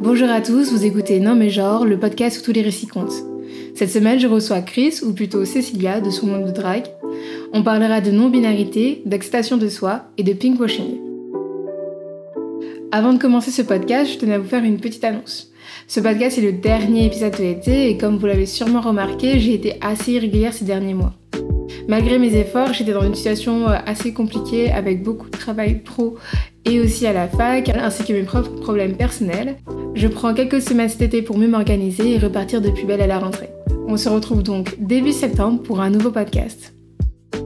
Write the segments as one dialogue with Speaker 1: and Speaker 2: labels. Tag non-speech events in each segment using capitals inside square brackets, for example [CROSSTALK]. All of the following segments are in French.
Speaker 1: Bonjour à tous, vous écoutez Non mais genre, le podcast où tous les récits comptent. Cette semaine, je reçois Chris, ou plutôt Cecilia, de son monde de drague. On parlera de non-binarité, d'acceptation de soi et de pinkwashing. Avant de commencer ce podcast, je tenais à vous faire une petite annonce. Ce podcast est le dernier épisode de l'été et comme vous l'avez sûrement remarqué, j'ai été assez irrégulière ces derniers mois. Malgré mes efforts, j'étais dans une situation euh, assez compliquée avec beaucoup de travail pro et aussi à la fac, ainsi que mes propres problèmes personnels. Je prends quelques semaines cet été pour mieux m'organiser et repartir de plus belle à la rentrée. On se retrouve donc début septembre pour un nouveau podcast.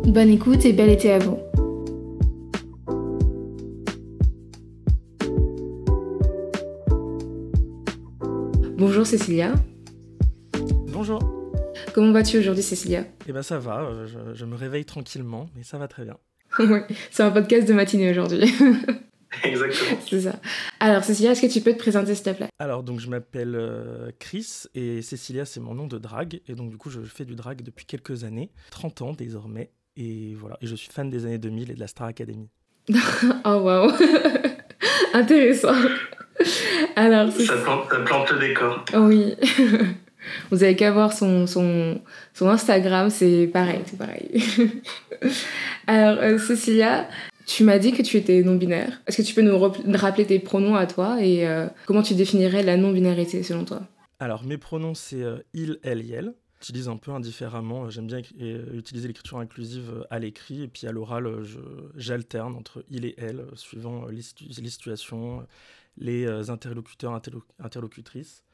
Speaker 1: Bonne écoute et bel été à vous. Bonjour Cécilia.
Speaker 2: Bonjour.
Speaker 1: Comment vas-tu aujourd'hui Cécilia
Speaker 2: Eh ben ça va, euh, je, je me réveille tranquillement, mais ça va très bien. [LAUGHS]
Speaker 1: oui, c'est un podcast de matinée aujourd'hui. [LAUGHS]
Speaker 3: Exactement.
Speaker 1: c'est ça. Alors, Cécilia, est-ce que tu peux te présenter, s'il te plaît?
Speaker 2: Alors, donc, je m'appelle euh, Chris et Cécilia, c'est mon nom de drague. Et donc, du coup, je fais du drague depuis quelques années, 30 ans désormais. Et voilà, et je suis fan des années 2000 et de la Star Academy. [LAUGHS]
Speaker 1: oh, waouh Intéressant. Alors,
Speaker 3: ça plante, ça plante le décor.
Speaker 1: Oui. Vous avez qu'à voir son, son, son Instagram, c'est pareil, c'est pareil. [LAUGHS] Alors, euh, Cécilia, tu m'as dit que tu étais non-binaire. Est-ce que tu peux nous rappeler tes pronoms à toi et euh, comment tu définirais la non-binarité selon toi?
Speaker 2: Alors, mes pronoms, c'est euh, il, elle, yel. J'utilise un peu indifféremment. J'aime bien utiliser l'écriture inclusive à l'écrit et puis à l'oral, j'alterne entre il et elle suivant les, les situations, les interlocuteurs, interlocutrices.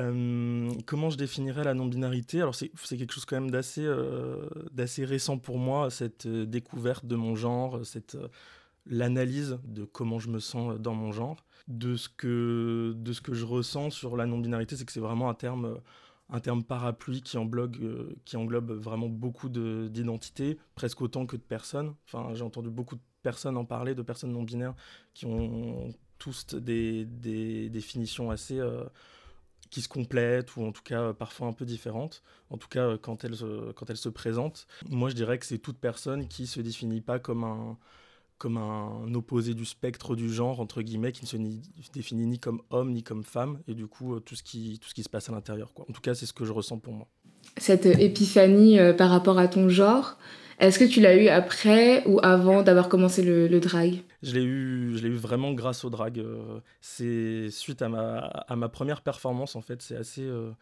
Speaker 2: Euh, comment je définirais la non-binarité? Alors c'est quelque chose quand même d'assez euh, récent pour moi, cette euh, découverte de mon genre, cette l'analyse de comment je me sens dans mon genre, de ce que je ressens sur la non-binarité, c'est que c'est vraiment un terme un terme parapluie qui englobe, vraiment beaucoup d'identités, presque autant que de personnes. Enfin, j'ai entendu beaucoup de personnes en parler, de personnes non binaires qui ont tous des définitions assez qui se complètent ou en tout cas euh, parfois un peu différentes, en tout cas euh, quand elles, quand elles se présentent. Moi je dirais que c'est toute personne qui se définit pas comme un, comme un opposé du spectre du genre, entre guillemets, qui ne se définit ni comme homme ni comme femme, et du coup euh, tout ce qui, tout ce qui se passe à l'intérieur. En tout cas c'est ce que je ressens pour moi.
Speaker 1: Cette épiphanie par rapport à ton genre, est-ce que tu l'as eu après ou avant d'avoir commencé le, drag?
Speaker 2: Je l'ai eu, eu vraiment grâce au drag. Euh, c'est suite à ma, à ma première performance en fait. C'est assez, euh,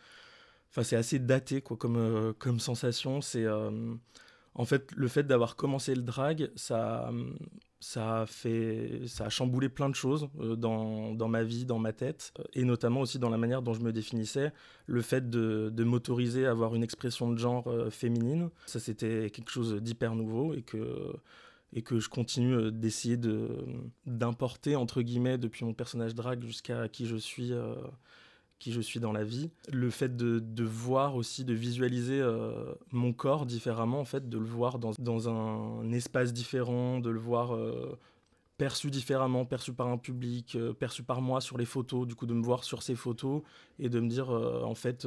Speaker 2: c'est assez daté quoi comme, euh, comme sensation. C'est en fait le fait d'avoir commencé le drag, ça, ça a, chamboulé plein de choses euh, dans, ma vie, dans ma tête, euh, et notamment aussi dans la manière dont je me définissais. Le fait de, m'autoriser à avoir une expression de genre euh, féminine, ça c'était quelque chose d'hyper nouveau et que je continue d'essayer d'importer, entre guillemets, depuis mon personnage drag jusqu'à qui je suis qui je suis dans la vie. Le fait de, voir aussi, de visualiser euh, mon corps différemment, en fait, de le voir dans, dans un espace différent, de le voir euh, perçu différemment, perçu par un public, euh, perçu par moi sur les photos, du coup de me voir sur ces photos et de me dire, en fait,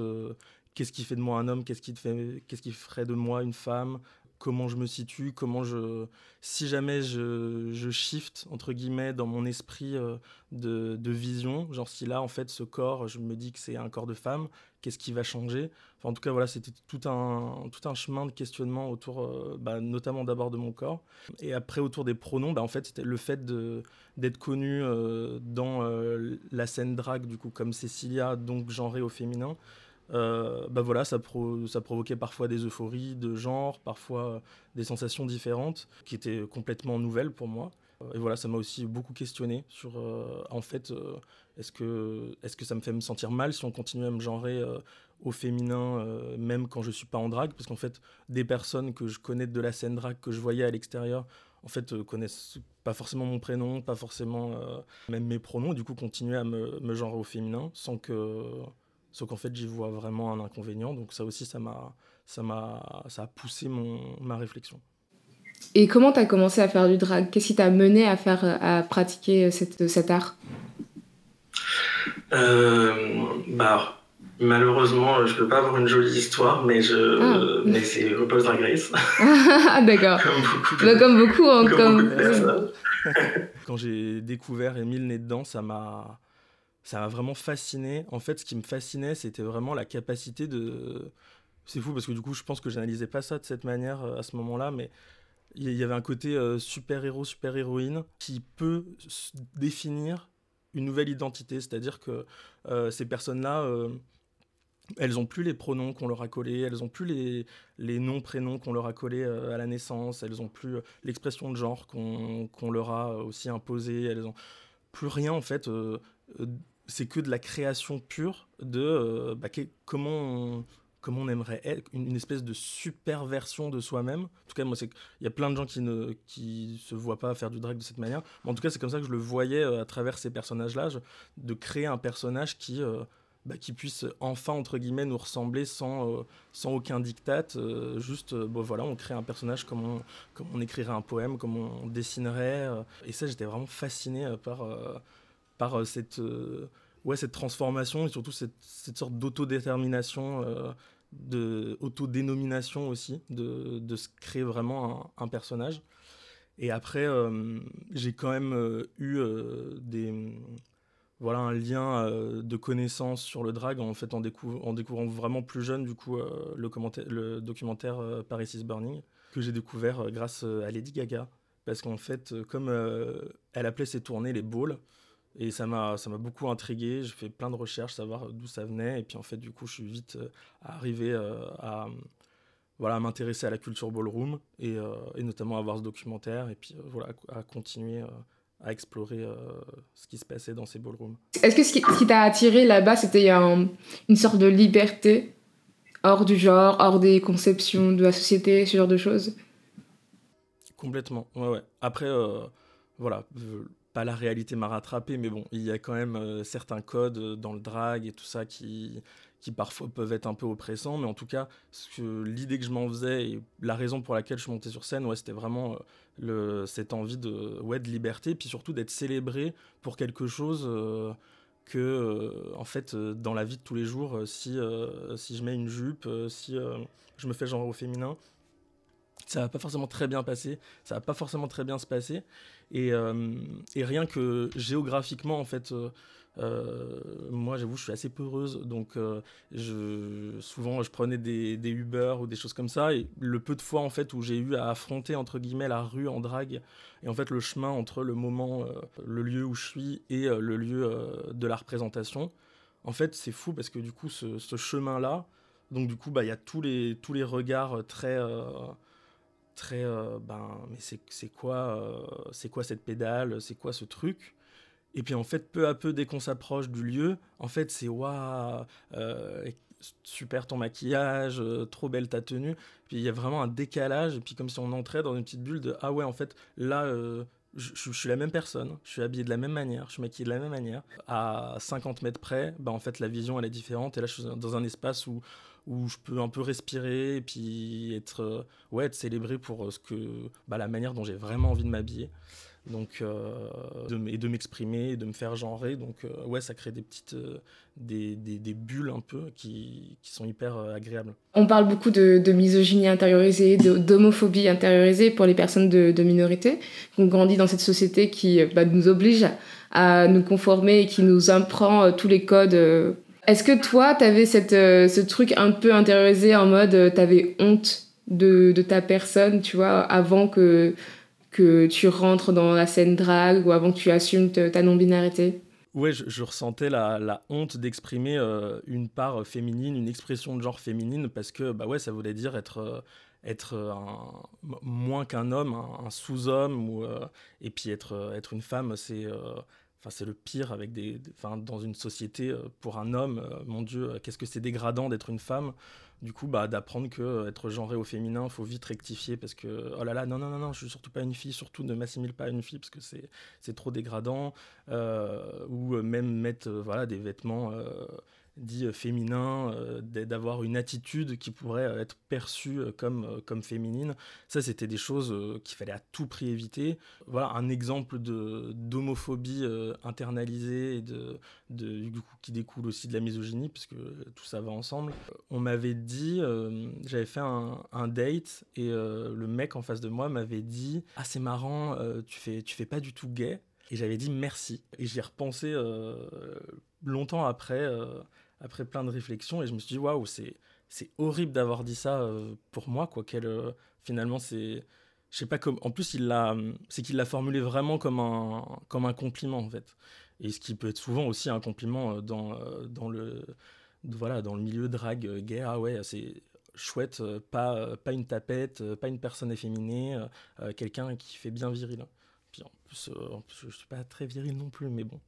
Speaker 2: qu'est-ce qui fait de moi un homme, qu'est-ce qui, fait, qu'est-ce qui ferait de moi une femme, comment je me situe, comment je, si jamais je, je shift entre guillemets dans mon esprit euh, de, de, vision, genre si là en fait ce corps, je me dis que c'est un corps de femme, qu'est-ce qui va changer? En tout cas voilà, c'était tout un, tout un chemin de questionnement autour, euh, bah, notamment d'abord de mon corps, et après autour des pronoms, bah, en fait c'était le fait d'être connu euh, dans la scène drag du coup comme Cécilia, donc genrée au féminin. Euh, bah voilà, ça, ça provoquait parfois des euphories de genre, parfois euh, des sensations différentes qui étaient complètement nouvelles pour moi. Euh, et voilà, ça m'a aussi beaucoup questionné sur, en fait, est-ce que, est que ça me fait me sentir mal si on continue à me genrer au féminin, même quand je suis pas en drague? Parce qu'en fait, des personnes que je connais de la scène drague, que je voyais à l'extérieur, en fait, connaissent pas forcément mon prénom, pas forcément même mes pronoms, du coup continuer à me, me genrer au féminin sans que Sauf qu'en fait, j'y vois vraiment un inconvénient. Donc ça aussi, ça m'a, ça m'a, ça a poussé mon, ma réflexion.
Speaker 1: Et comment tu as commencé à faire du drag? Qu'est-ce qui t'a mené à faire, à pratiquer cette, cet art?
Speaker 3: Euh, bah, malheureusement, je peux pas avoir une jolie histoire, mais je, ah. mais c'est RuPaul's Drag Race. [LAUGHS]
Speaker 1: ah d'accord.
Speaker 3: comme beaucoup,
Speaker 1: de, bah, comme beaucoup, hein,
Speaker 3: comme, comme...
Speaker 2: Quand j'ai découvert et mis le nez dedans, ça m'a ça m'a vraiment fasciné. En fait, ce qui me fascinait, c'était vraiment la capacité de. C'est fou parce que du coup, je pense que j'analysais pas ça de cette manière à ce moment-là, mais il y avait un côté super-héros, super-héroïne qui peut définir une nouvelle identité. C'est-à-dire que ces personnes-là elles n'ont plus les pronoms qu'on leur a collés, elles n'ont plus les, les noms, prénoms qu'on leur a collés euh, à la naissance, elles n'ont plus euh, l'expression de genre qu'on leur a euh, aussi imposée, elles n'ont plus rien en fait. C'est que de la création pure de bah, comment, on, comment on aimerait être, une, espèce de super version de soi-même. En tout cas, moi, il y a plein de gens qui ne qui se voient pas faire du drag de cette manière. En tout cas, c'est comme ça que je le voyais à travers ces personnages-là, de créer un personnage qui bah, qui puisse enfin, entre guillemets, nous ressembler sans, euh, sans aucun diktat. Euh, juste, euh, bon, voilà, on crée un personnage comme on, comme on écrirait un poème, comme on dessinerait. et ça, j'étais vraiment fasciné par, par cette, ouais, cette transformation et surtout cette, cette sorte d'autodétermination, de autodénomination aussi, de, de se créer vraiment un, personnage. Et après, j'ai quand même eu des voilà un lien euh, de connaissance sur le drag en fait en, découvrant vraiment plus jeune du coup euh, le, le, documentaire euh, Paris is Burning que j'ai découvert grâce à Lady Gaga parce qu'en fait comme elle appelait ses tournées les balls et ça m'a ça m'a beaucoup intrigué j'ai fait plein de recherches savoir d'où ça venait et puis en fait du coup je suis vite arrivé à voilà m'intéresser à la culture ballroom et, et, notamment à voir ce documentaire et puis voilà à continuer à explorer euh, ce qui se passait dans ces ballrooms.
Speaker 1: Est-ce que ce qui, t'a attiré là-bas, c'était une sorte de liberté hors du genre, hors des conceptions de la société, ce genre de choses?
Speaker 2: Complètement, ouais, ouais. Après, euh, voilà, pas la réalité m'a rattrapé, mais bon, il y a quand même euh, certains codes dans le drag et tout ça qui, qui parfois peuvent être un peu oppressants, mais en tout cas, l'idée que je m'en faisais et la raison pour laquelle je suis monté sur scène, ouais, c'était vraiment euh, cette envie de, ouais, de liberté, puis surtout d'être célébré pour quelque chose euh, que, euh, en fait, dans la vie de tous les jours, si, si je mets une jupe, si je me fais genre au féminin, ça va pas forcément très bien passer, ça va pas forcément très bien se passer, et, et rien que géographiquement, en fait euh, moi, j'avoue, je suis assez peureuse, donc euh, je, souvent je prenais des, des, Uber ou des choses comme ça. Et le peu de fois en fait où j'ai eu à affronter entre guillemets la rue en drague. Et en fait le chemin entre le moment, euh, le lieu où je suis et le lieu de la représentation, en fait, c'est fou parce que du coup, ce, ce chemin-là, donc du coup, bah il y a tous les tous les regards très très ben mais c'est quoi c'est quoi cette pédale, c'est quoi ce truc? Et puis en fait, peu à peu, dès qu'on s'approche du lieu, en fait, c'est waouh, euh, super ton maquillage, euh, trop belle ta tenue. Puis il y a vraiment un décalage, et puis comme si on entrait dans une petite bulle de ah ouais, en fait, là, euh, je, suis la même personne, je suis habillé de la même manière, je suis maquillé de la même manière. À 50 mètres près, bah en fait, la vision elle est différente, et là, je suis dans un espace où où je peux un peu respirer et puis être ouais être célébré pour ce que bah, la manière dont j'ai vraiment envie de m'habiller. Donc euh, de m'exprimer de me faire genrer. Donc euh, ouais ça crée des petites euh, des, bulles un peu qui, sont hyper agréables.
Speaker 1: On parle beaucoup de, de misogynie intériorisée d'homophobie intériorisée pour les personnes de, de minorité on grandit dans cette société qui bah, nous oblige à nous conformer et qui nous imprend tous les codes est-ce que toi tu avais cette, ce truc un peu intériorisé en mode tu avais honte de, de ta personne tu vois avant que que tu rentres dans la scène drague ou avant que tu assumes ta non-binarité?
Speaker 2: Ouais, je, ressentais la, honte d'exprimer euh, une part féminine, une expression de genre féminine, parce que bah ouais, ça voulait dire être, euh, être un, moins qu'un homme, un, sous-homme, ou, euh, et puis être, être une femme, c'est enfin c'est le pire avec des, dans une société pour un homme. mon Dieu, qu'est-ce que c'est dégradant d'être une femme? Du coup bah, d'apprendre que euh, être genré au féminin faut vite rectifier parce que oh là là non non non non je suis surtout pas une fille surtout ne m'assimile pas à une fille parce que c'est trop dégradant euh, ou même mettre euh, voilà des vêtements dit euh, féminin, euh, d'avoir une attitude qui pourrait euh, être perçue comme, comme féminine. Ça, c'était des choses qu'il fallait à tout prix éviter. Voilà un exemple d'homophobie internalisée et de, qui découle aussi de la misogynie, puisque tout ça va ensemble. On m'avait dit, j'avais fait un, un, date et le mec en face de moi m'avait dit Ah, c'est marrant, tu, fais, tu fais pas du tout gay. Et j'avais dit merci. Et j'y ai repensé longtemps après, après plein de réflexions, et je me suis dit, waouh, c'est, c'est horrible d'avoir dit ça pour moi, quoi. Quel, finalement, c'est. Je sais pas comme. En plus, il l'a, c'est qu'il l'a formulé vraiment comme un, comme un compliment, en fait. Et ce qui peut être souvent aussi un compliment dans, dans le voilà, dans le milieu drague gay, ah ouais, c'est chouette, euh, pas, euh, pas une tapette, euh, pas une personne efféminée, quelqu'un qui fait bien viril. Puis en plus, je suis pas très viril non plus, mais bon.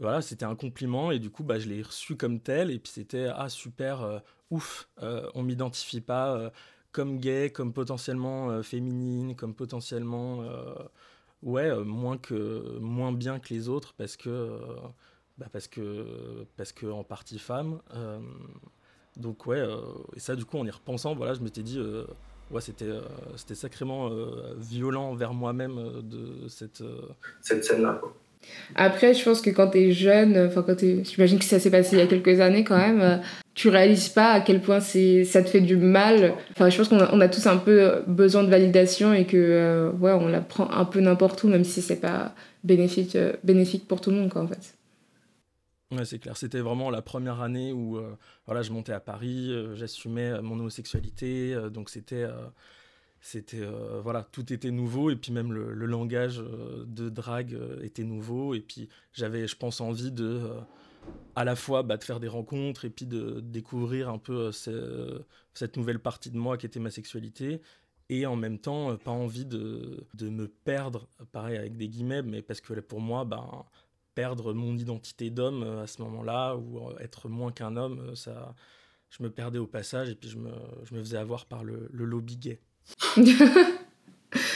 Speaker 2: Voilà, c'était un compliment et du coup, bah, je l'ai reçu comme tel et puis c'était ah super, ouf, on m'identifie pas comme gay, comme potentiellement féminine, comme potentiellement ouais moins que moins bien que les autres parce que bah parce que parce que en partie femme donc ouais, euh, et ça du coup en y repensant, voilà, je m'étais dit, euh, ouais, c'était euh, c'était sacrément violent vers moi-même de cette
Speaker 3: cette scène-là.
Speaker 1: Après, je pense que quand t'es jeune, enfin quand j'imagine que ça s'est passé il y a quelques années quand même, tu réalises pas à quel point ça te fait du mal. Enfin, je pense qu'on a, a tous un peu besoin de validation et que ouais, on la prend un peu n'importe où, même si c'est pas bénéfique bénéfique pour tout le monde quoi en fait.
Speaker 2: C'est clair. C'était vraiment la première année où euh, voilà, je montais à Paris, euh, j'assumais euh, mon homosexualité, donc c'était c'était voilà, tout était nouveau et puis même le, langage de drague était nouveau et puis j'avais, je pense, envie de à la fois bah, de faire des rencontres et puis de, découvrir un peu cette nouvelle partie de moi qui était ma sexualité et en même temps pas envie de, de me perdre, pareil avec des guillemets, mais parce que pour moi, ben perdre mon identité d'homme euh, à ce moment-là, ou euh, être moins qu'un homme, euh, ça, je me perdais au passage et puis je me, je me faisais avoir par le, le lobby gay. [LAUGHS]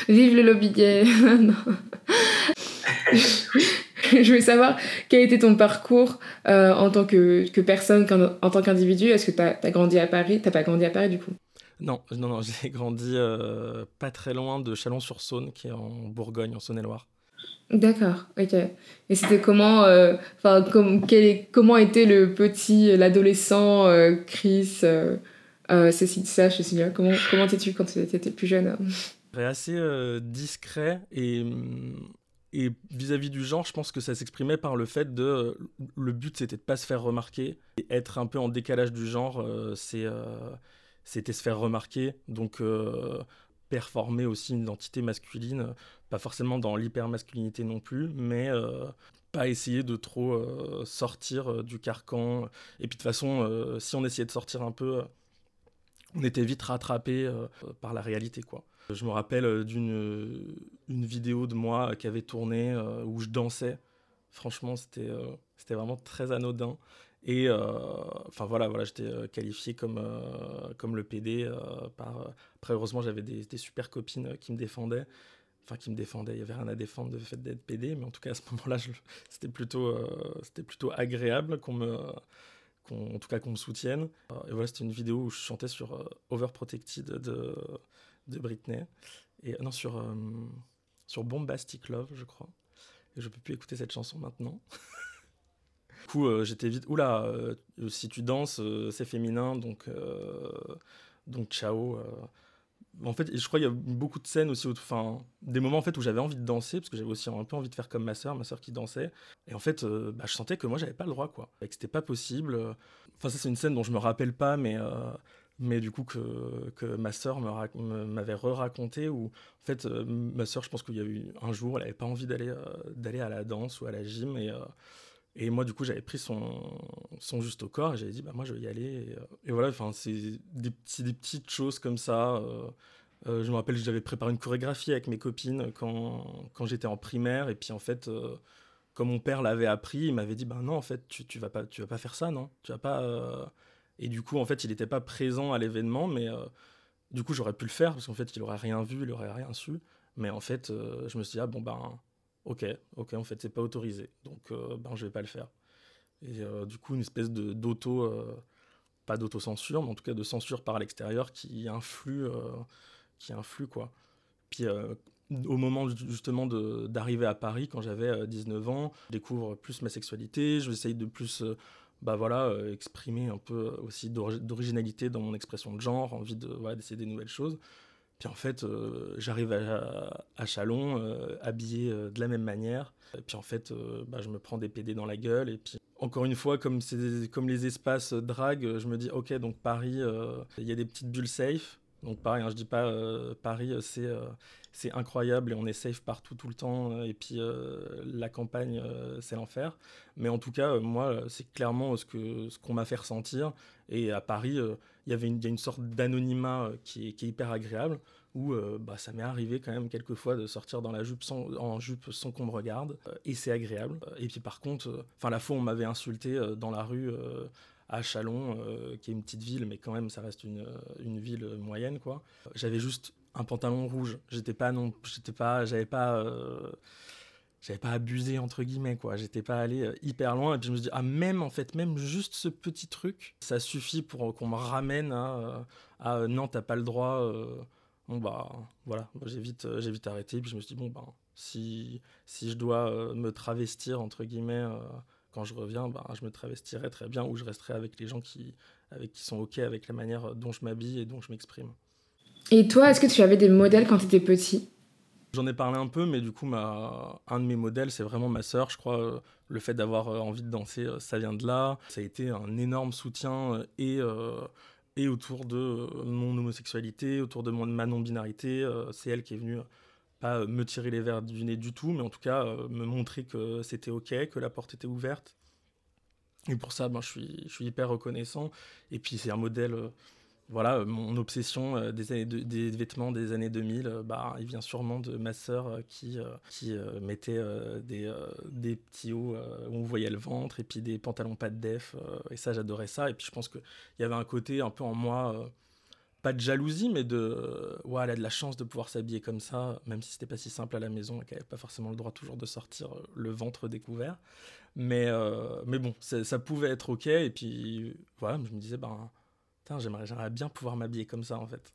Speaker 1: Vive le lobby gay [LAUGHS] Je voulais savoir quel était ton parcours en tant que, que personne, en, tant qu'individu. Est-ce que tu as, grandi à Paris? T'as pas grandi à Paris du coup?
Speaker 2: Non, non, non [LAUGHS] j'ai grandi pas très loin de Chalon-sur-Saône, qui est en Bourgogne, en Saône-et-Loire.
Speaker 1: D'accord, ok. Et c'était comment, euh, enfin, comment était le petit, l'adolescent euh, Chris, euh, euh Cécile Cécilia Comment comment étais-tu quand tu étais plus jeune
Speaker 2: assez discret et et vis-à-vis du genre, je pense que ça s'exprimait par le fait de le but c'était de pas se faire remarquer et être un peu en décalage du genre, c'est c'était se faire remarquer. Donc performer aussi une identité masculine, pas forcément dans l'hypermasculinité non plus, mais euh, pas essayer de trop euh, sortir euh, du carcan. Et puis de toute façon, si on essayait de sortir un peu, on était vite rattrapé par la réalité, quoi. Je me rappelle d'une une vidéo de moi qui avait tourné où je dansais. Franchement, c'était c'était vraiment très anodin. Et euh, enfin voilà, voilà j'étais euh, qualifié comme, euh, comme le PD. par... Après, heureusement, j'avais des, des, super copines qui me défendaient. Enfin, qui me défendaient. Il y avait rien à défendre de fait d'être PD, mais en tout cas, à ce moment-là, c'était plutôt, c'était plutôt agréable qu'on me. En tout cas, qu'on me soutienne. Et voilà, c'était une vidéo où je chantais sur Overprotected de, de Britney. Et non, sur, sur Bombastic Love, je crois. Et je peux plus écouter cette chanson maintenant. [LAUGHS] Du coup, euh, j'étais vite, oula, euh, si tu danses, euh, c'est féminin, donc, donc ciao. En fait, je crois qu'il y a beaucoup de scènes aussi, enfin, des moments en fait où j'avais envie de danser, parce que j'avais aussi un peu envie de faire comme ma soeur, ma soeur qui dansait. Et en fait, bah, je sentais que moi, j'avais pas le droit, quoi. Et que c'était pas possible. Enfin, ça, c'est une scène dont je me rappelle pas, mais mais du coup que, que ma sœur m'avait re-raconté où en fait ma sœur je pense qu'il y a eu un jour elle avait pas envie d'aller d'aller à la danse ou à la gym et et moi, du coup, j'avais pris son, son juste au corps et j'avais dit, bah, moi, je vais y aller. Et, euh, voilà, enfin, c'est des, petits, des petites choses comme ça. Euh, euh, je me rappelle, j'avais préparé une chorégraphie avec mes copines quand, quand j'étais en primaire. Et puis, en fait, comme mon père l'avait appris, il m'avait dit, bah non, en fait, tu, tu vas pas, tu vas pas faire ça, non Tu vas pas. Et du coup, en fait, il n'était pas présent à l'événement, mais du coup, j'aurais pu le faire parce qu'en fait, il aurait rien vu, il aurait rien su. Mais en fait, je me suis dit, ah bon, ben ok, ok, en fait, c'est pas autorisé, donc euh, ben, je vais pas le faire. Et euh, du coup, une espèce de d'auto, euh, pas d'autocensure, mais en tout cas de censure par l'extérieur qui influe, qui influe quoi. Puis au moment justement d'arriver à Paris, quand j'avais 19 ans, je découvre plus ma sexualité, je vais essayer de plus bah voilà, exprimer un peu aussi d'originalité dans mon expression de genre, envie de voilà, d'essayer des nouvelles choses. Puis en fait, euh, j'arrive à, à, Chalon, euh, habillé euh, de la même manière. Et puis en fait, bah, je me prends des PD dans la gueule. Et puis encore une fois, comme, les espaces drag, je me dis, ok, donc Paris, il y a des petites bulles safe. Donc pareil, hein, je dis pas Paris, c'est incroyable et on est safe partout tout le temps. Et puis la campagne, c'est l'enfer. Mais en tout cas, moi, c'est clairement ce qu'on m'a fait ressentir. Et à Paris, il y a une sorte d'anonymat qui est, qui est, hyper agréable où euh, bah, ça m'est arrivé quand même quelquefois de sortir dans la jupe en jupe sans qu'on me regarde, euh, et c'est agréable. Et puis par contre, euh, enfin la fois on m'avait insulté dans la rue à Chalon, qui est une petite ville, mais quand même ça reste une, une ville moyenne quoi. J'avais juste un pantalon rouge. J'étais pas non, j'étais pas, j'avais pas j'avais pas abusé entre guillemets quoi j'étais pas allé hyper loin et puis je me suis dit ah même en fait même juste ce petit truc ça suffit pour qu'on me ramène à, à non t'as pas le droit bon bah voilà, j'ai vite, euh, j'ai arrêté. Puis je me suis dit, bon ben, si, si je dois euh, me travestir, entre guillemets, euh, quand je reviens, ben, je me travestirai très bien ou je resterai avec les gens qui, avec, qui sont OK avec la manière dont je m'habille et dont je m'exprime.
Speaker 1: Et toi, est-ce que tu avais des modèles quand tu étais petit?
Speaker 2: J'en ai parlé un peu, mais du coup, un de mes modèles, c'est vraiment ma sœur, je crois. Le fait d'avoir envie de danser, ça vient de là. Ça a été un énorme soutien et et autour de euh, mon homosexualité, autour de, mon, ma non-binarité. Euh, c'est elle qui est venue, pas euh, me tirer les verres du nez du tout, mais en tout cas me montrer que c'était OK, que la porte était ouverte. Et pour ça, ben, je suis hyper reconnaissant. Et puis c'est un modèle voilà, euh, mon obsession euh, des, vêtements des années 2000, euh, bah, il vient sûrement de ma sœur qui, qui mettait des, des petits hauts où on voyait le ventre et puis des pantalons pas de def. et ça, j'adorais ça. Et puis je pense qu'il y avait un côté un peu en moi, pas de jalousie, mais de ouais, elle a de la chance de pouvoir s'habiller comme ça, même si c'était pas si simple à la maison et qu'elle n'avait pas forcément le droit toujours de sortir le ventre découvert. Mais, mais bon, ça pouvait être ok. Et puis voilà, je me disais, ben j'aimerais, bien pouvoir m'habiller comme ça en fait.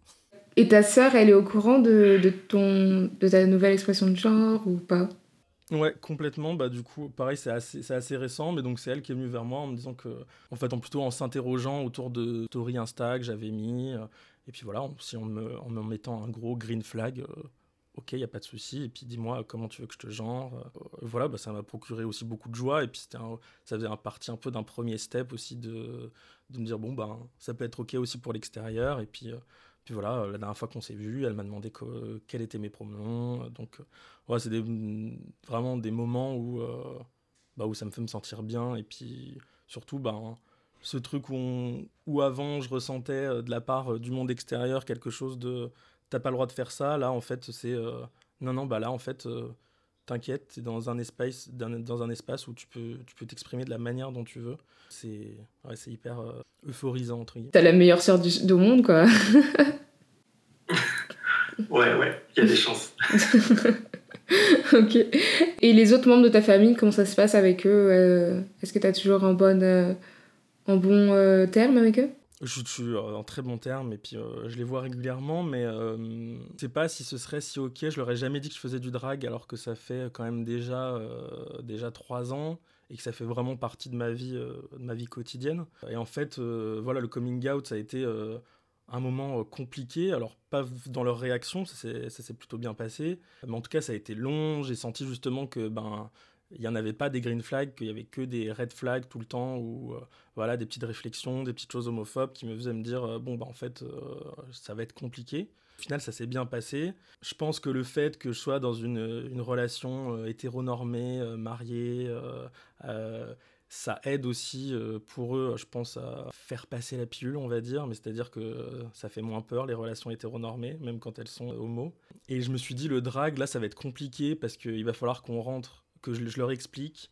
Speaker 1: Et ta sœur, elle est au courant de, de, ton, de ta nouvelle expression de genre ou pas?
Speaker 2: Ouais, complètement. Bah, du coup, pareil, c'est assez, c'est assez récent, mais donc c'est elle qui est venue vers moi en me disant que, en fait, en plutôt en s'interrogeant autour de story Insta que j'avais mis, euh, et puis voilà, si on me, en me mettant un gros green flag, euh, ok, il n'y a pas de souci, et puis dis-moi comment tu veux que je te genre. Euh, voilà, bah, ça m'a procuré aussi beaucoup de joie, et puis ça faisait un partie un peu d'un premier step aussi de, de me dire, bon, ben, ça peut être ok aussi pour l'extérieur, et puis, euh, puis voilà, la dernière fois qu'on s'est vu, elle m'a demandé que, quels étaient mes pronoms, donc ouais, c'est vraiment des moments où, euh, bah, où ça me fait me sentir bien, et puis surtout, ben, ce truc où, où avant je ressentais de la part du monde extérieur quelque chose de t'as pas le droit de faire ça. Là, en fait, c'est euh, non, non, bah là, en fait, euh, t'inquiète, t'es dans un espace, dans un espace où tu peux, tu peux t'exprimer de la manière dont tu veux. C'est, ouais, c'est hyper euh, euphorisant entre guillemets.
Speaker 1: T'as la meilleure sœur du, du monde, quoi. [LAUGHS]
Speaker 3: ouais, ouais, il y a des chances. [LAUGHS]
Speaker 1: ok. Et les autres membres de ta famille, comment ça se passe avec eux? Est-ce que t'as toujours un bon, un bon terme avec eux?
Speaker 2: Je suis euh, en très bon terme et puis euh, je les vois régulièrement, mais euh, je sais pas si ce serait si ok. Je leur ai jamais dit que je faisais du drag alors que ça fait quand même déjà déjà trois ans et que ça fait vraiment partie de ma vie de ma vie quotidienne. Et en fait, voilà, le coming out ça a été un moment compliqué. Alors pas dans leur réaction, ça s'est plutôt bien passé, mais en tout cas ça a été long. J'ai senti justement que ben il n'y en avait pas des green flags, qu'il y avait que des red flags tout le temps, ou euh, voilà, des petites réflexions, des petites choses homophobes qui me faisaient me dire, euh, bon, bah en fait, euh, ça va être compliqué. Au final, ça s'est bien passé. Je pense que le fait que je sois dans une, une relation hétéronormée, mariée, ça aide aussi pour eux, je pense, à faire passer la pilule, on va dire, mais c'est-à-dire que ça fait moins peur les relations hétéronormées, même quand elles sont homo. Et je me suis dit, le drag, là, ça va être compliqué parce qu'il va falloir qu'on rentre que je, leur explique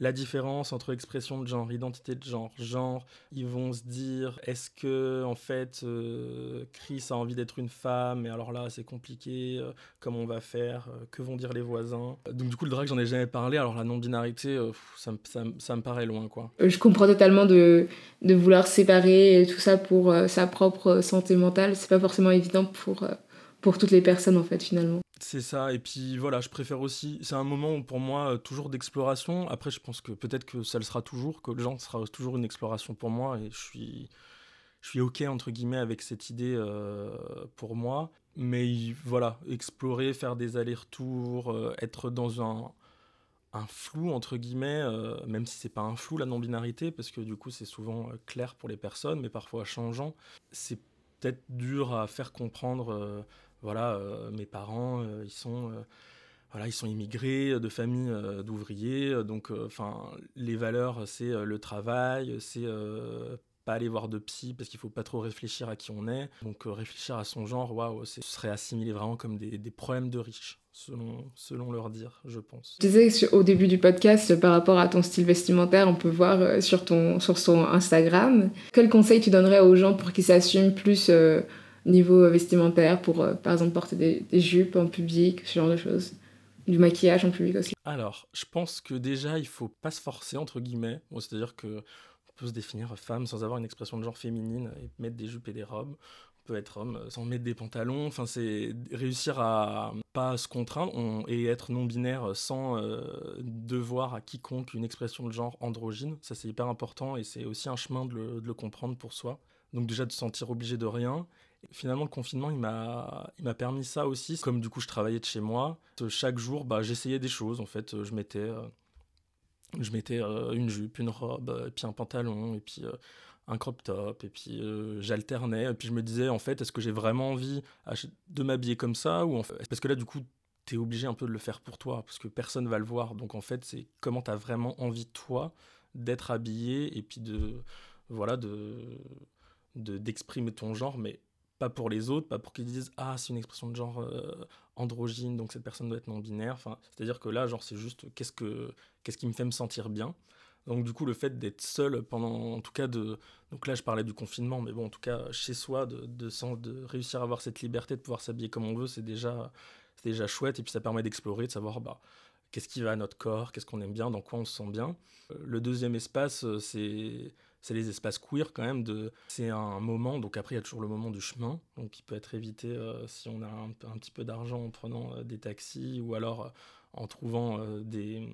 Speaker 2: la différence entre expression de genre, identité de genre, genre. Ils vont se dire, est-ce que en fait euh, Chris a envie d'être une femme Et alors là, c'est compliqué. Euh, comment on va faire euh, Que vont dire les voisins? Donc du coup, le drag, j'en ai jamais parlé. Alors la non-binarité, ça, ça, ça, me paraît loin, quoi.
Speaker 1: Je comprends totalement de, de vouloir séparer tout ça pour sa propre santé mentale. C'est pas forcément évident pour pour toutes les personnes en fait finalement.
Speaker 2: C'est ça, et puis voilà, je préfère aussi, c'est un moment pour moi euh, toujours d'exploration, après je pense que peut-être que ça le sera toujours, que le genre sera toujours une exploration pour moi, et je suis, je suis ok entre guillemets avec cette idée euh, pour moi, mais voilà, explorer, faire des allers-retours, euh, être dans un, un flou entre guillemets, même si c'est pas un flou la non-binarité, parce que du coup c'est souvent clair pour les personnes, mais parfois changeant. C'est peut-être dur à faire comprendre. Voilà, mes parents, ils sont voilà, ils sont immigrés de familles d'ouvriers, donc enfin les valeurs c'est le travail, c'est pas aller voir de psy parce qu'il faut pas trop réfléchir à qui on est. Donc réfléchir à son genre, waouh, ce serait assimilé vraiment comme des, des, problèmes de riches, selon, selon leur dire, je pense.
Speaker 1: Tu disais au début du podcast, par rapport à ton style vestimentaire, on peut voir sur ton, sur son Instagram. Quel conseil tu donnerais aux gens pour qu'ils s'assument plus niveau vestimentaire, pour par exemple porter des, jupes en public, ce genre de choses du maquillage en public aussi
Speaker 2: Alors, je pense que déjà, il faut pas se forcer, entre guillemets. C'est-à-dire que on peut se définir femme sans avoir une expression de genre féminine et mettre des jupes et des robes. On peut être homme sans mettre des pantalons. Enfin, c'est réussir à pas se contraindre et être non-binaire sans euh, devoir à quiconque une expression de genre androgyne. Ça, c'est hyper important et c'est aussi un chemin de le, de le comprendre pour soi. Donc déjà de se sentir obligé de rien Finalement, le confinement, il m'a, permis ça aussi. Comme du coup, je travaillais de chez moi, chaque jour, bah, j'essayais des choses. En fait, je mettais, euh, je mettais euh, une jupe, une robe, et puis un pantalon, et puis euh, un crop top, et puis j'alternais. Et puis je me disais, en fait, est-ce que j'ai vraiment envie de m'habiller comme ça ou en fait... Parce que là, du coup, tu es obligé un peu de le faire pour toi, parce que personne va le voir. Donc en fait, c'est comment tu as vraiment envie, toi, d'être habillé, et puis de, voilà, de, d'exprimer ton genre, mais pas pour les autres, pas pour qu'ils disent ah c'est une expression de genre euh, androgyne donc cette personne doit être non binaire. Enfin, c'est-à-dire que là genre c'est juste qu'est-ce que qu'est-ce qui me fait me sentir bien? Donc du coup le fait d'être seul pendant en tout cas de donc là je parlais du confinement mais bon en tout cas chez soi de de, de réussir à avoir cette liberté de pouvoir s'habiller comme on veut c'est déjà c'est déjà chouette et puis ça permet d'explorer de savoir bah qu'est-ce qui va à notre corps, qu'est-ce qu'on aime bien, dans quoi on se sent bien. Euh, le deuxième espace euh, c'est c'est les espaces queer quand même. De... C'est un moment, donc après il y a toujours le moment du chemin, donc qui peut être évité euh, si on a un, petit peu d'argent en prenant euh, des taxis ou alors euh, en trouvant des,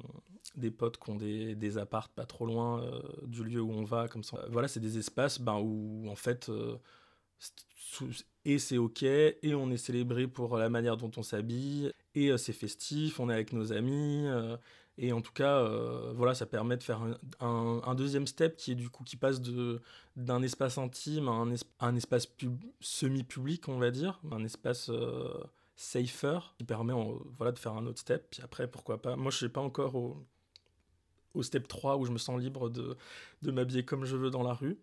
Speaker 2: des potes qui ont des, des appartes pas trop loin du lieu où on va. Comme ça. Voilà, c'est des espaces ben, où en fait et c'est ok, et on est célébré pour la manière dont on s'habille, et c'est festif, on est avec nos amis, et en tout cas, euh, voilà, ça permet de faire un, deuxième step qui est du coup qui passe de d'un espace intime à un, espace semi-public, on va dire, un espace euh, safer qui permet voilà de faire un autre step. Puis après, pourquoi pas Moi, je suis pas encore au, step 3 où je me sens libre de, de m'habiller comme je veux dans la rue.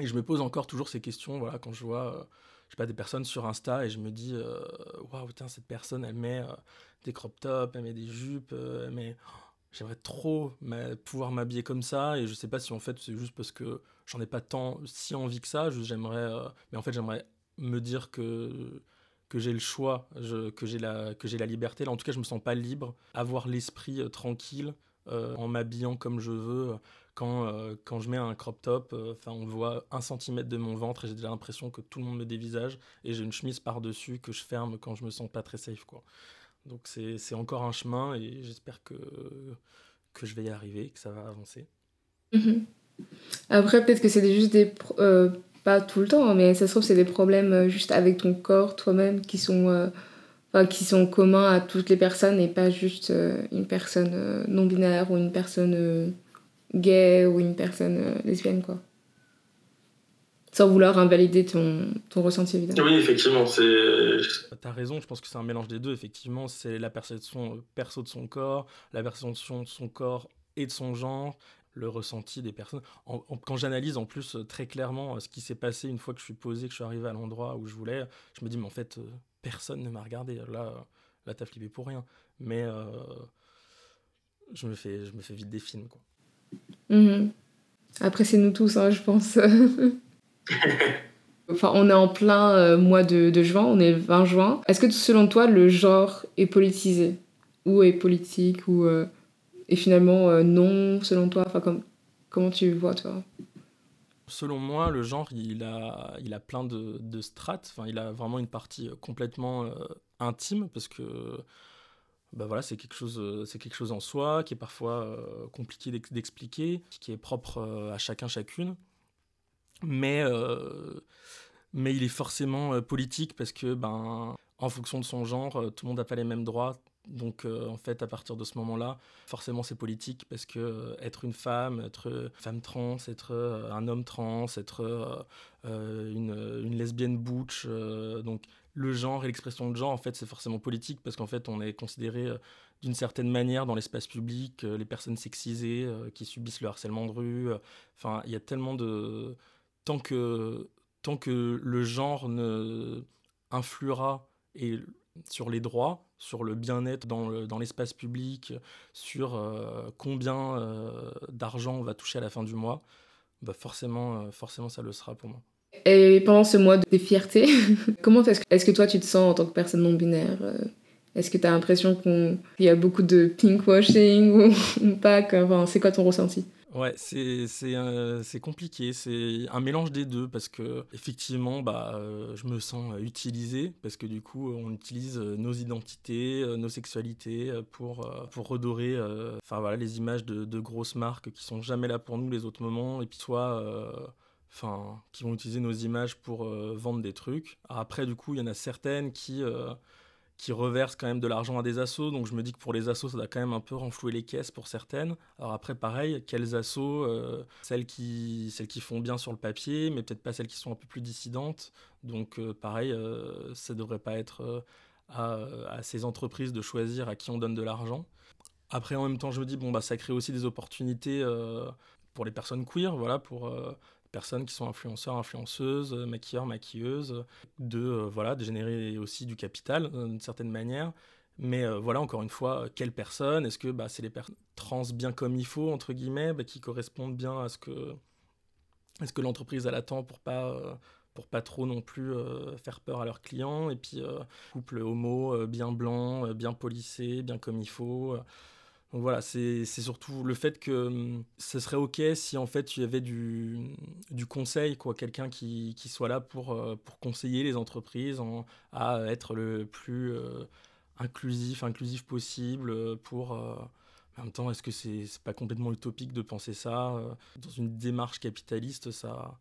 Speaker 2: Et je me pose encore toujours ces questions, voilà, quand je vois, euh, je sais pas, des personnes sur Insta et je me dis, waouh, wow, cette personne, elle met des crop tops, elle met des jupes, euh, mais oh, j'aimerais trop pouvoir m'habiller comme ça et je sais pas si en fait c'est juste parce que j'en ai pas tant si envie que ça, j'aimerais euh, mais en fait j'aimerais me dire que que j'ai le choix, que j'ai la la liberté. Là en tout cas, je me sens pas libre, avoir l'esprit euh, tranquille en m'habillant comme je veux quand, quand je mets un crop top, on voit un centimètre de mon ventre et j'ai déjà l'impression que tout le monde me dévisage et j'ai une chemise par-dessus que je ferme quand je me sens pas très safe quoi. Donc c'est encore un chemin et j'espère que, que je vais y arriver, que ça va avancer.
Speaker 1: Mhm. Après, peut-être que c'est juste des... Euh, pas tout le temps, hein, mais ça se trouve, c'est des problèmes euh, juste avec ton corps, toi-même, qui sont... Euh, qui sont communs à toutes les personnes et pas juste une personne non binaire ou une personne gay ou une personne lesbienne quoi sans vouloir invalider ton, ton ressenti évidemment.
Speaker 3: Oui, effectivement, c'est.
Speaker 2: T'as raison, je pense que c'est un mélange des deux. Effectivement, c'est la perception euh, perso de son corps, la perception de son corps et de son genre, le ressenti des personnes. quand j'analyse en plus euh, très clairement euh, ce qui s'est passé une fois que je suis posé, que je suis arrivé à l'endroit où je voulais, je me dis, mais en fait, personne ne m'a regardé. Là, là t'as flippé pour rien. Mais je, me fais, je me fais vite des films. Quoi.
Speaker 1: Mhm. Après, c'est nous tous, hein, je pense. [LAUGHS] Enfin, on est en plein euh, mois de, de, juin, on est le 20 juin. Est-ce que selon toi, le genre est politisé? Ou est politique? Ou euh, est finalement euh, non, selon toi? Enfin, comme, Comment tu vois, toi?
Speaker 2: Selon moi, le genre, il a, il a plein de, de strates. Enfin, il a vraiment une partie complètement intime parce que bah voilà, c'est quelque, chose, c'est quelque chose en soi qui est parfois compliqué d'expliquer, qui est propre à chacun, chacune mais, euh, mais il est forcément euh, politique parce que, ben, en fonction de son genre, euh, tout le monde n'a pas les mêmes droits Donc en fait, à partir de ce moment-là, forcément c'est politique parce que être une femme, être femme trans, être un homme trans, être une, une, lesbienne butch, donc le genre et l'expression de genre, en fait, c'est forcément politique parce qu'en fait, on est considéré d'une certaine manière dans l'espace public, les personnes sexisées qui subissent le harcèlement de rue. Enfin, il y a tellement de tant que tant que le genre ne influera et sur les droits, sur le bien-être dans l'espace public, sur euh, combien euh, d'argent on va toucher à la fin du mois, bah forcément, euh, forcément ça le sera pour moi.
Speaker 1: Et pendant ce mois de fierté, [LAUGHS] comment est-ce que, est que, toi tu te sens en tant que personne non binaire Est-ce que tu as l'impression qu'il y a beaucoup de pinkwashing ou, [LAUGHS] pas? Enfin, C'est quoi ton ressenti?
Speaker 2: Ouais, c'est c'est compliqué, c'est un mélange des deux parce que effectivement, bah, euh, je me sens euh, utilisé parce que du coup, on utilise euh, nos identités, nos sexualités pour pour redorer, enfin voilà, les images de, de, grosses marques qui sont jamais là pour nous les autres moments et puis soit enfin qui vont utiliser nos images pour vendre des trucs. Après, du coup, il y en a certaines qui qui reversent quand même de l'argent à des assos. Donc je me dis que pour les assos, ça doit quand même un peu renflouer les caisses pour certaines. Alors après, pareil, quelles assos euh, celles, qui, celles qui font bien sur le papier, mais peut-être pas celles qui sont un peu plus dissidentes. Donc euh, pareil, euh, ça devrait pas être à, à, ces entreprises de choisir à qui on donne de l'argent. Après, en même temps, je me dis, bon, bah, ça crée aussi des opportunités pour les personnes queer, voilà, pour personnes qui sont influenceurs, influenceuses, euh, maquilleurs, maquilleuses, de, euh, voilà, de générer aussi du capital euh, d'une certaine manière. Mais voilà, encore une fois, quelles personnes Est-ce que bah, c'est les personnes trans bien comme il faut, entre guillemets, bah, qui correspondent bien à ce que, est-ce que l'entreprise attend pour pas, pour pas trop non plus faire peur à leurs clients? Et puis, couple homo, bien blanc, bien polissé, bien comme il faut. Voilà, c'est surtout le fait que hum, ce serait ok si en fait il y avait du, conseil, quoi, quelqu'un qui, soit là pour, euh, pour conseiller les entreprises à être le plus euh, inclusif, inclusif possible euh, pour... en même temps, est-ce que c'est pas complètement utopique de penser ça Dans une démarche capitaliste, ça,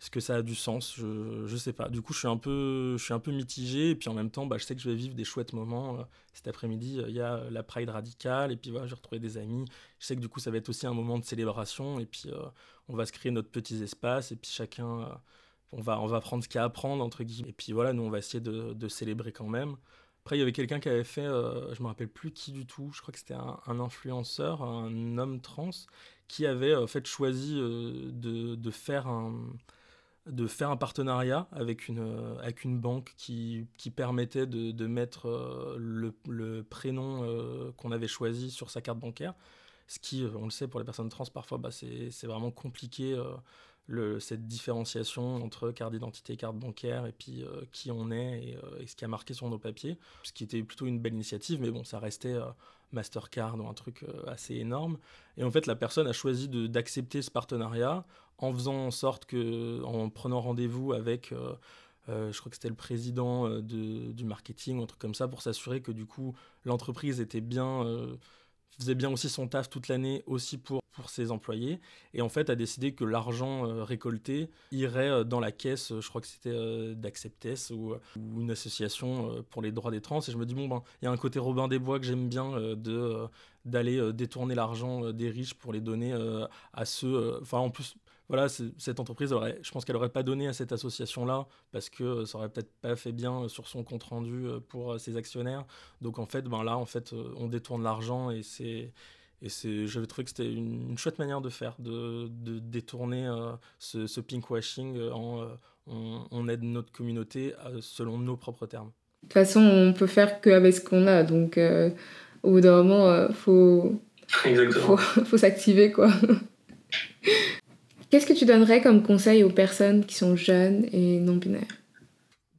Speaker 2: est-ce que ça a du sens? Je, je sais pas. Du coup, je suis un peu, je suis un peu mitigé. Et puis en même temps, bah, je sais que je vais vivre des chouettes moments. Euh, cet après-midi, euh, il y a la Pride radicale. Et puis voilà, j'ai retrouvé des amis. Je sais que du coup, ça va être aussi un moment de célébration. Et puis, euh, on va se créer notre petits espaces. Et puis chacun, on, va, on va prendre ce qu'il y a à prendre, entre guillemets. Et puis voilà, nous, on va essayer de, de célébrer quand même. Après, il y avait quelqu'un qui avait fait, je me rappelle plus qui du tout, je crois que c'était un, un, influenceur, un homme trans, qui avait en fait choisi de, de faire un de faire un partenariat avec une, euh, avec une banque qui, qui permettait de, de mettre euh, le, le, prénom euh, qu'on avait choisi sur sa carte bancaire. Ce qui, on le sait, pour les personnes trans, parfois, bah, c'est vraiment compliqué, le, cette différenciation entre carte d'identité et carte bancaire, et puis qui on est et, et, ce qui a marqué sur nos papiers. Ce qui était plutôt une belle initiative, mais bon, ça restait Mastercard ou un truc assez énorme. Et en fait, la personne a choisi d'accepter ce partenariat en faisant en sorte que, en prenant rendez-vous avec, euh, euh, je crois que c'était le président euh, de, du marketing un truc comme ça, pour s'assurer que du coup l'entreprise était bien, faisait bien aussi son taf toute l'année aussi pour, pour ses employés, et en fait a décidé que l'argent récolté irait dans la caisse, je crois que c'était d'Acceptess ou, une association pour les droits des trans, et je me dis bon ben il y a un côté Robin des Bois que j'aime bien de d'aller détourner l'argent des riches pour les donner à ceux, enfin en plus voilà, cette entreprise, je pense qu'elle n'aurait pas donné à cette association-là parce que ça aurait peut-être pas fait bien euh, sur son compte rendu euh, pour euh, ses actionnaires. Donc en fait, ben là, en fait, on détourne l'argent et c'est et c'est, j'avais trouvé que c'était une, chouette manière de faire, de, de détourner ce, ce pinkwashing en on, aide notre communauté selon nos propres termes.
Speaker 1: De toute façon, on peut faire qu'avec ce qu'on a, donc au bout d'un moment, faut, faut, [LAUGHS] faut s'activer quoi. Qu'est-ce que tu donnerais comme conseil aux personnes qui sont jeunes et non binaires?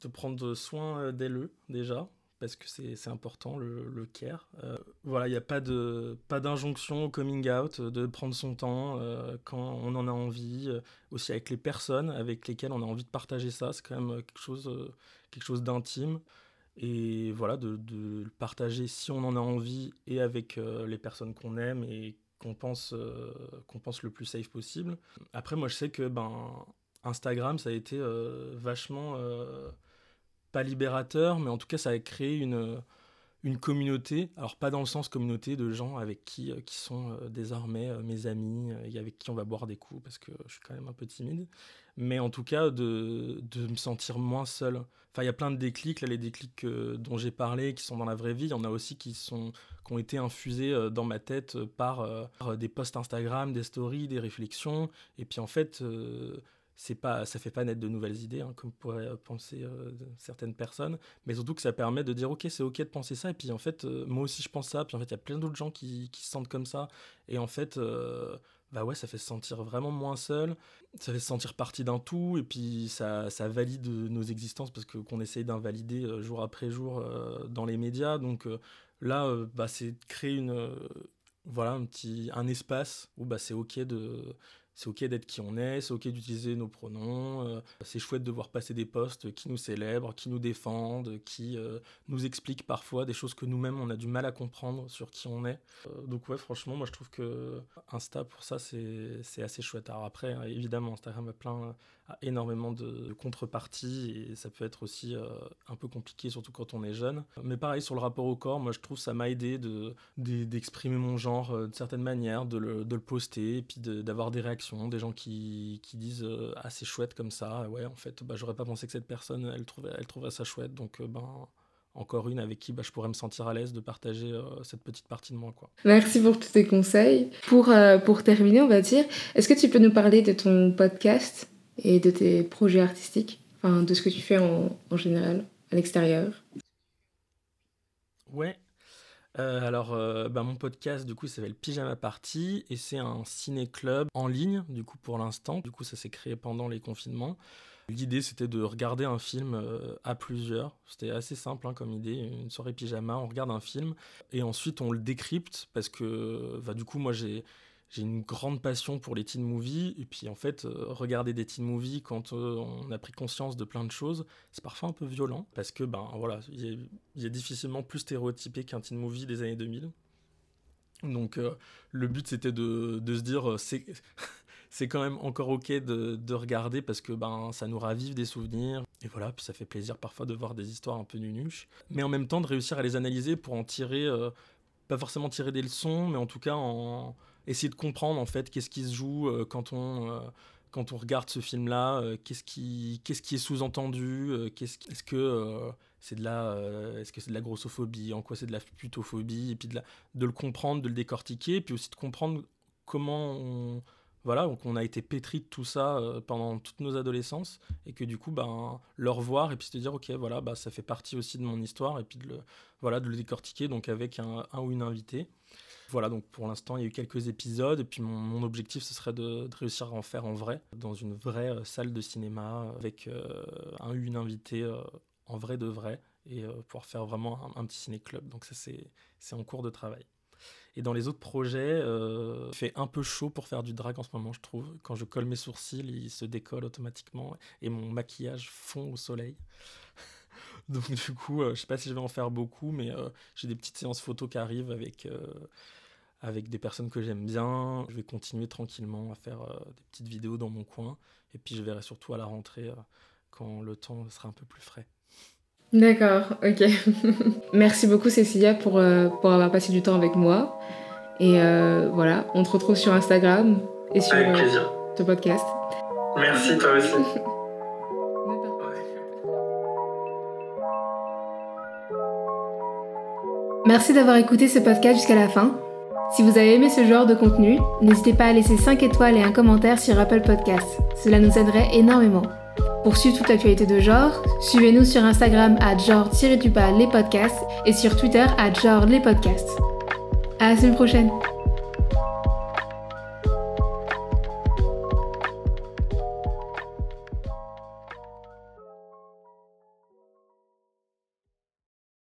Speaker 2: De prendre soin euh, d'elles déjà, parce que c'est important le, le care. Euh, voilà, il n'y a pas pas d'injonction au coming out, de prendre son temps euh, quand on en a envie, aussi avec les personnes avec lesquelles on a envie de partager ça, c'est quand même quelque chose, quelque chose d'intime. Et voilà, de, de, le partager si on en a envie et avec les personnes qu'on aime et qu'on pense, euh, qu'on pense le plus safe possible. Après, moi, je sais que ben, Instagram, ça a été euh, vachement, euh, pas libérateur, mais en tout cas, ça a créé une, une communauté, alors pas dans le sens communauté de gens avec qui, qui sont désormais mes amis et avec qui on va boire des coups parce que je suis quand même un peu timide, mais en tout cas de, de me sentir moins seul. Enfin, il y a plein de déclics, là, les déclics dont j'ai parlé, qui sont dans la vraie vie, il y en a aussi qui, sont, qui ont été infusés dans ma tête par des posts Instagram, des stories, des réflexions, et puis en fait c'est pas, ça fait pas naître de nouvelles idées, hein, comme pourraient euh, penser euh, certaines personnes, mais surtout que ça permet de dire ok, c'est ok de penser ça, et puis en fait, euh, moi aussi je pense ça, puis en fait, il y a plein d'autres gens qui, qui, se sentent comme ça, et en fait, bah ouais, ça fait se sentir vraiment moins seul, ça fait se sentir partie d'un tout, et puis ça, ça valide nos existences parce que qu'on essaye d'invalider jour après jour dans les médias, donc là, bah, c'est créer une voilà un petit un espace où bah, c'est ok de c'est ok d'être qui on est, c'est ok d'utiliser nos pronoms, euh, c'est chouette de voir passer des posts qui nous célèbrent, qui nous défendent, qui euh, nous expliquent parfois des choses que nous-mêmes on a du mal à comprendre sur qui on est. Euh, donc ouais, franchement, moi je trouve que Insta pour ça c'est assez chouette. Alors après, hein, évidemment, Instagram a plein énormément de contreparties et ça peut être aussi euh, un peu compliqué, surtout quand on est jeune. Mais pareil, sur le rapport au corps, moi je trouve ça m'a aidé d'exprimer de, mon genre euh, de certaine manière, de le, de le poster et puis d'avoir des réactions, des gens qui, qui disent euh, Ah, c'est chouette comme ça, ouais, en fait, bah, j'aurais pas pensé que cette personne elle trouverait, elle trouverait ça chouette, donc ben encore une avec qui bah, je pourrais me sentir à l'aise de partager cette petite partie de moi. Quoi.
Speaker 1: Merci pour tous tes conseils. Pour, pour terminer, on va dire, est-ce que tu peux nous parler de ton podcast? Et de tes projets artistiques, enfin de ce que tu fais en, général à l'extérieur.
Speaker 2: Ouais. Euh, alors, euh, bah, mon podcast, du coup, s'appelle Pyjama Party et c'est un ciné-club en ligne, du coup, pour l'instant. Du coup, ça s'est créé pendant les confinements. L'idée, c'était de regarder un film euh, à plusieurs. C'était assez simple hein, comme idée, une soirée pyjama, on regarde un film et ensuite on le décrypte parce que, bah, du coup, moi, j'ai j'ai une grande passion pour les teen movies. Et puis en fait, euh, regarder des teen movies quand euh, on a pris conscience de plein de choses, c'est parfois un peu violent. Parce que, ben voilà, il est, difficilement plus stéréotypé qu'un teen movie des années 2000. Donc euh, le but c'était de, de, se dire, c'est. [LAUGHS] c'est quand même encore ok de, de, regarder parce que ben ça nous ravive des souvenirs et voilà puis ça fait plaisir parfois de voir des histoires un peu nunuches mais en même temps de réussir à les analyser pour en tirer pas forcément tirer des leçons mais en tout cas en, essayer de comprendre en fait qu'est-ce qui se joue euh, quand on euh, quand on regarde ce film-là, euh, qu'est-ce qui, qu'est-ce qui est sous-entendu, qu'est-ce, est-ce que c'est de la, est-ce que c'est de la grossophobie, en quoi c'est de la putophobie, et puis de, le comprendre, de le décortiquer, puis aussi de comprendre comment on, voilà, donc on a été pétri de tout ça pendant toutes nos adolescences, et que du coup, ben, le revoir, et puis se dire, ok, voilà, bah, ça fait partie aussi de mon histoire, et puis de le, voilà, de le décortiquer, donc avec un ou une invitée. Voilà, donc pour l'instant, il y a eu quelques épisodes. Et puis mon, objectif, ce serait de, réussir à en faire en vrai, dans une vraie euh, salle de cinéma, avec euh, un une invitée euh, en vrai de vrai, et pouvoir faire vraiment un, petit ciné-club. Donc ça, c'est en cours de travail. Et dans les autres projets, il fait un peu chaud pour faire du drag en ce moment, je trouve. Quand je colle mes sourcils, ils se décollent automatiquement et mon maquillage fond au soleil. Donc [LAUGHS] du coup, je sais pas si je vais en faire beaucoup, mais j'ai des petites séances photos qui arrivent avec avec des personnes que j'aime bien. Je vais continuer tranquillement à faire euh, des petites vidéos dans mon coin. Et puis je verrai surtout à la rentrée euh, quand le temps sera un peu plus frais.
Speaker 1: D'accord, ok. [LAUGHS] Merci beaucoup Cécilia pour, euh, pour avoir passé du temps avec moi. Et voilà, on te retrouve sur Instagram et sur ton podcast.
Speaker 3: Merci toi aussi. [LAUGHS]
Speaker 1: Merci d'avoir écouté ce podcast jusqu'à la fin. Si vous avez aimé ce genre de contenu, n'hésitez pas à laisser 5 étoiles et un commentaire sur Apple Podcasts. Cela nous aiderait énormément. Pour suivre toute l'actualité de genre, suivez-nous sur Instagram à genre-les podcasts et sur Twitter à genre les podcasts. À la semaine prochaine!